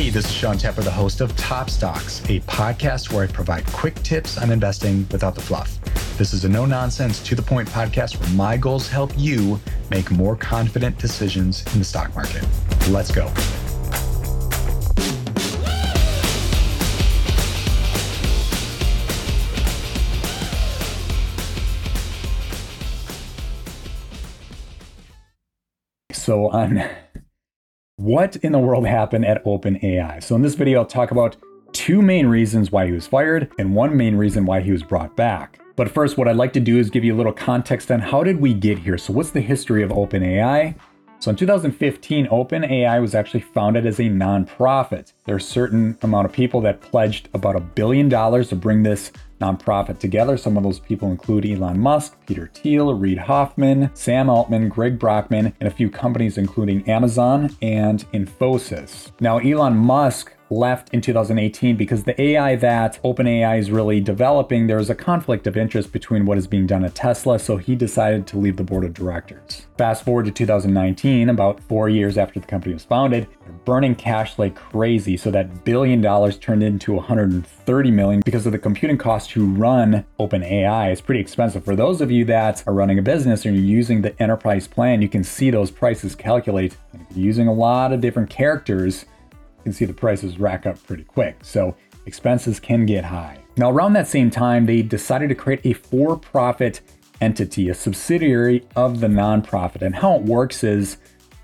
Hey, this is Sean Tepper, the host of Top Stocks, a podcast where I provide quick tips on investing without the fluff. This is a no nonsense, to the point podcast where my goals help you make more confident decisions in the stock market. Let's go. So, on what in the world happened at OpenAI? So, in this video, I'll talk about two main reasons why he was fired and one main reason why he was brought back. But first, what I'd like to do is give you a little context on how did we get here? So, what's the history of OpenAI? So in 2015, OpenAI was actually founded as a nonprofit. There are a certain amount of people that pledged about a billion dollars to bring this nonprofit together. Some of those people include Elon Musk, Peter Thiel, Reid Hoffman, Sam Altman, Greg Brockman, and a few companies including Amazon and Infosys. Now, Elon Musk left in 2018 because the AI that OpenAI is really developing, there is a conflict of interest between what is being done at Tesla, so he decided to leave the board of directors. Fast forward to 2019, about four years after the company was founded, they're burning cash like crazy, so that billion dollars turned into 130 million because of the computing cost to run OpenAI. It's pretty expensive. For those of you that are running a business and you're using the enterprise plan, you can see those prices calculate. Using a lot of different characters, you can see the prices rack up pretty quick. So expenses can get high. Now, around that same time, they decided to create a for profit entity, a subsidiary of the nonprofit. And how it works is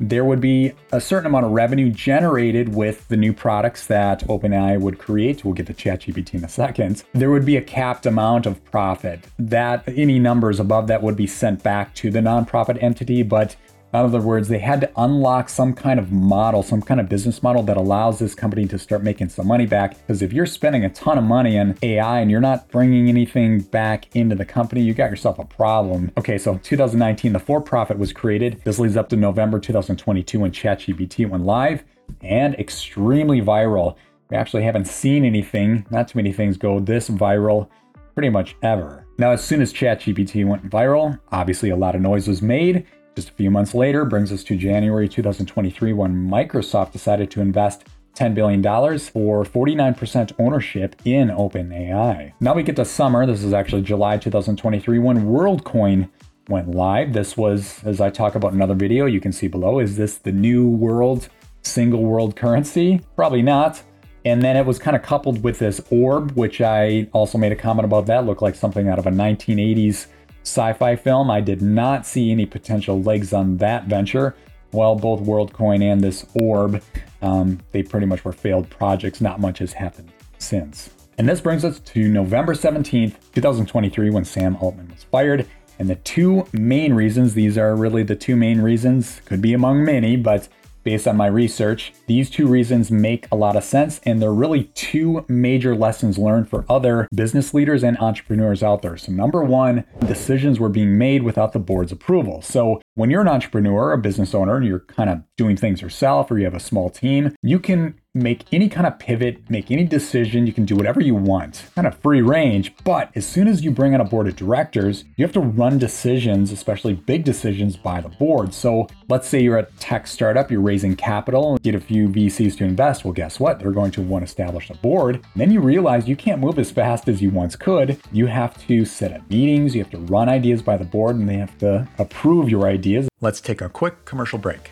there would be a certain amount of revenue generated with the new products that OpenAI would create. We'll get to ChatGPT in a second. There would be a capped amount of profit that any numbers above that would be sent back to the nonprofit entity, but in other words, they had to unlock some kind of model, some kind of business model that allows this company to start making some money back. Because if you're spending a ton of money on AI and you're not bringing anything back into the company, you got yourself a problem. Okay, so 2019, the for profit was created. This leads up to November 2022 when ChatGPT went live and extremely viral. We actually haven't seen anything, not too many things go this viral pretty much ever. Now, as soon as ChatGPT went viral, obviously a lot of noise was made. Just a few months later brings us to January 2023 when Microsoft decided to invest $10 billion for 49% ownership in OpenAI. Now we get to summer. This is actually July 2023 when WorldCoin went live. This was, as I talk about in another video, you can see below, is this the new world single world currency? Probably not. And then it was kind of coupled with this orb, which I also made a comment about that, looked like something out of a 1980s sci fi film. I did not see any potential legs on that venture. Well, both WorldCoin and this Orb, um, they pretty much were failed projects. Not much has happened since. And this brings us to November 17th, 2023, when Sam Altman was fired. And the two main reasons, these are really the two main reasons, could be among many, but based on my research. These two reasons make a lot of sense, and they're really two major lessons learned for other business leaders and entrepreneurs out there. So, number one, decisions were being made without the board's approval. So, when you're an entrepreneur, a business owner, and you're kind of doing things yourself or you have a small team, you can make any kind of pivot, make any decision. You can do whatever you want, kind of free range. But as soon as you bring on a board of directors, you have to run decisions, especially big decisions, by the board. So let's say you're a tech startup, you're raising capital, get a few VCs to invest. Well, guess what? They're going to want to establish a board. And then you realize you can't move as fast as you once could. You have to set up meetings, you have to run ideas by the board, and they have to approve your ideas. Let's take a quick commercial break.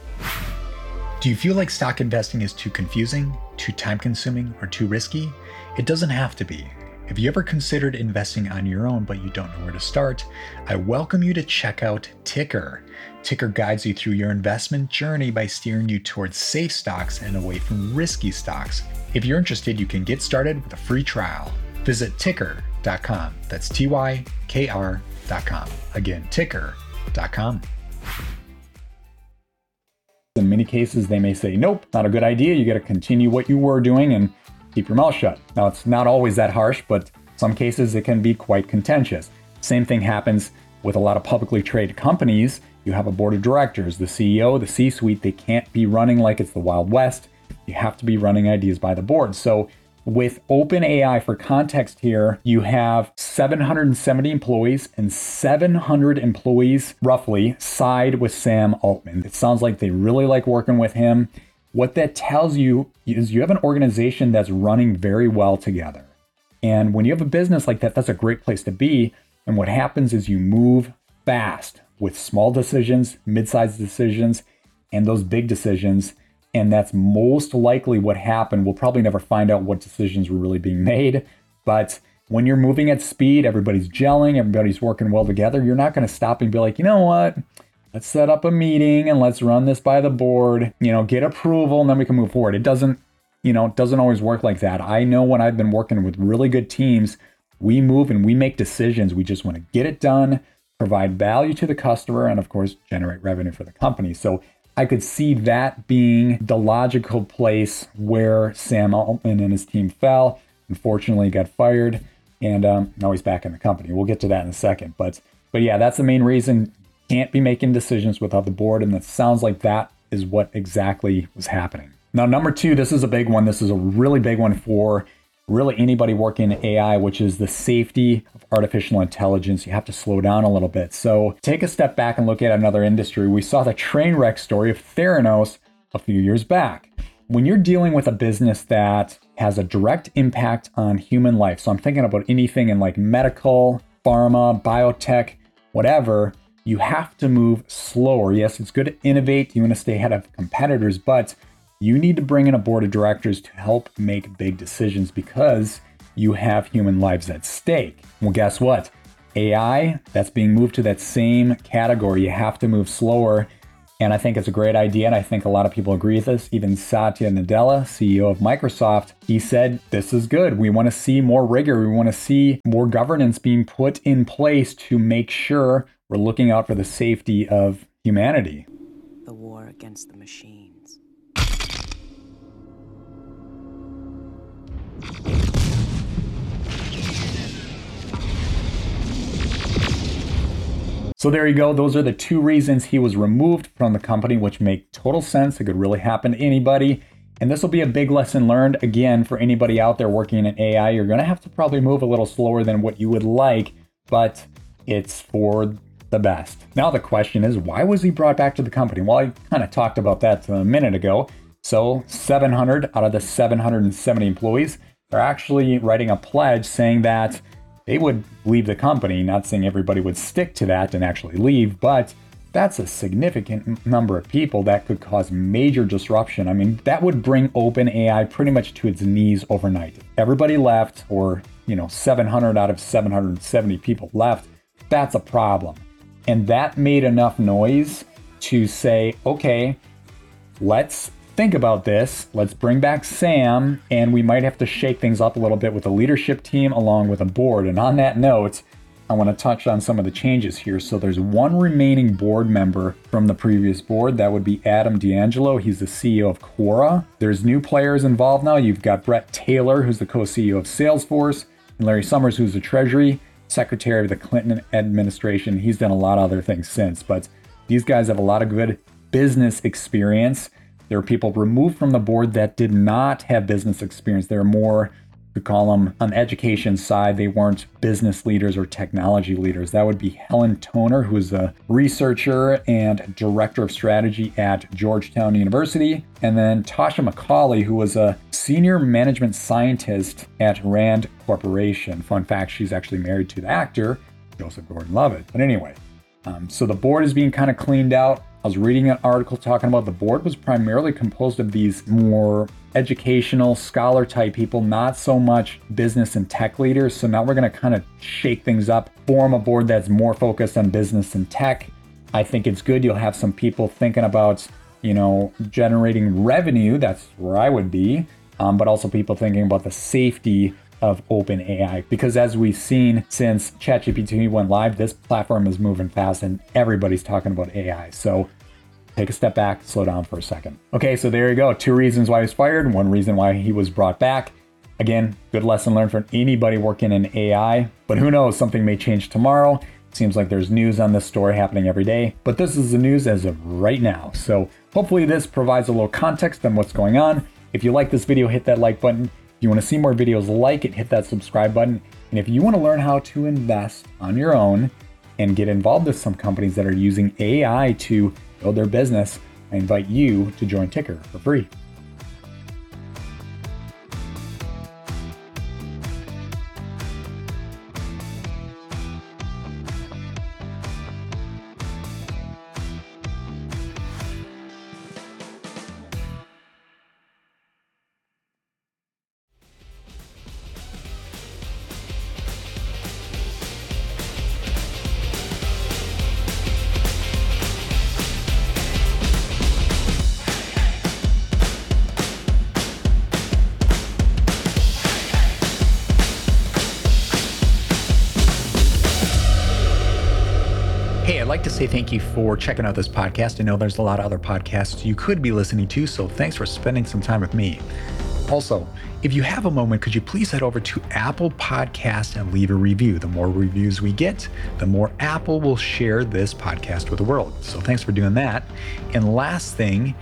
Do you feel like stock investing is too confusing, too time consuming, or too risky? It doesn't have to be. Have you ever considered investing on your own but you don't know where to start? I welcome you to check out Tykr. Tykr guides you through your investment journey by steering you towards safe stocks and away from risky stocks. If you're interested, you can get started with a free trial. Visit tykr.com. That's T Y K R.com. Again, tykr.com. In many cases, they may say, nope, not a good idea. You got to continue what you were doing and keep your mouth shut. Now, it's not always that harsh, but some cases it can be quite contentious. Same thing happens with a lot of publicly traded companies. You have a board of directors, the CEO, the C suite, they can't be running like it's the Wild West. You have to be running ideas by the board. So with OpenAI, for context here, you have 770 employees, and 700 employees roughly side with Sam Altman. It sounds like they really like working with him. what that tells you is you have an organization that's running very well together. And when you have a business like that, that's a great place to be. And what happens is you move fast with small decisions, mid sized decisions, and those big decisions. And that's most likely what happened. We'll probably never find out what decisions were really being made. But when you're moving at speed, everybody's gelling, everybody's working well together, you're not going to stop and be like, you know what? let's set up a meeting and let's run this by the board, you know, get approval and then we can move forward. It doesn't, you know, it doesn't always work like that. I know when I've been working with really good teams, we move and we make decisions. We just want to get it done, provide value to the customer, and of course, generate revenue for the company. So I could see that being the logical place where Sam Altman and his team fell. Unfortunately, got fired, and um, now he's back in the company. We'll get to that in a second. But but yeah, that's the main reason can't be making decisions without the board. And it sounds like that is what exactly was happening. Now, number two, this is a big one. This is a really big one for really anybody working in AI, which is the safety of artificial intelligence. You have to slow down a little bit. So take a step back and look at another industry. We saw the train wreck story of Theranos a few years back. When you're dealing with a business that has a direct impact on human life, so I'm thinking about anything in like medical, pharma, biotech, whatever, you have to move slower. Yes, it's good to innovate, you want to stay ahead of competitors, but you need to bring in a board of directors to help make big decisions because you have human lives at stake. Well, guess what? AI, that's being moved to that same category. You have to move slower. And I think it's a great idea. And I think a lot of people agree with this. Even Satya Nadella, CEO of Microsoft, he said, This is good. We want to see more rigor. We want to see more governance being put in place to make sure we're looking out for the safety of humanity. The war against the machines. So there you go. Those are the two reasons he was removed from the company, which make total sense. It could really happen to anybody. And this will be a big lesson learned again for anybody out there working in AI. You're going to have to probably move a little slower than what you would like, but it's for the best. Now the question is, why was he brought back to the company? Well, I kind of talked about that a minute ago. So 700 out of the 770 employees are actually writing a pledge saying that they would leave the company. Not saying everybody would stick to that and actually leave, but that's a significant number of people that could cause major disruption. I mean, that would bring OpenAI pretty much to its knees overnight. Everybody left, or, you know, 700 out of 770 people left. That's a problem. And that made enough noise to say, okay, let's think about this. Let's bring back Sam, and we might have to shake things up a little bit with the leadership team along with a board. And on that note, I want to touch on some of the changes here. So there's one remaining board member from the previous board. That would be Adam D'Angelo. He's the CEO of Quora. There's new players involved now. You've got Bret Taylor, who's the co-CEO of Salesforce, and Larry Summers, who's the Treasury secretary of the Clinton administration. He's done a lot of other things since, but these guys have a lot of good business experience. There are people removed from the board that did not have business experience. They're more we call them on the education side, they weren't business leaders or technology leaders. That would be Helen Toner, who is a researcher and director of strategy at Georgetown University, and then Tasha McCauley, who was a senior management scientist at Rand Corporation. Fun fact, she's actually married to the actor Joseph Gordon Levitt. But anyway, um, so the board is being kind of cleaned out. I was reading an article talking about the board was primarily composed of these more educational, scholar type people, not so much business and tech leaders. So now we're going to kind of shake things up, form a board that's more focused on business and tech. I think it's good. You'll have some people thinking about, you know, generating revenue. That's where I would be. Um, but also people thinking about the safety of OpenAI. Because as we've seen since ChatGPT went live, this platform is moving fast and everybody's talking about AI. So take a step back, slow down for a second. Okay, so there you go. Two reasons why he was fired, one reason why he was brought back. Again, good lesson learned for anybody working in AI, but who knows, something may change tomorrow. Seems like there's news on this story happening every day, but this is the news as of right now. So hopefully this provides a little context on what's going on. If you like this video, hit that like button. If you want to see more videos like it, hit that subscribe button. And if you want to learn how to invest on your own and get involved with some companies that are using AI to build their business, I invite you to join Tykr for free. Like to say thank you for checking out this podcast. I know there's a lot of other podcasts you could be listening to, so thanks for spending some time with me. Also, if you have a moment, could you please head over to Apple Podcast and leave a review? The more reviews we get, the more Apple will share this podcast with the world. So thanks for doing that. And last thing,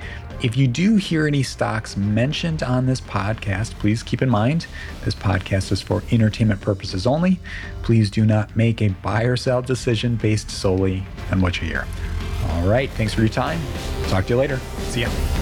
if you do hear any stocks mentioned on this podcast, please keep in mind this podcast is for entertainment purposes only. Please do not make a buy or sell decision based solely on what you hear. All right, thanks for your time. Talk to you later. See ya.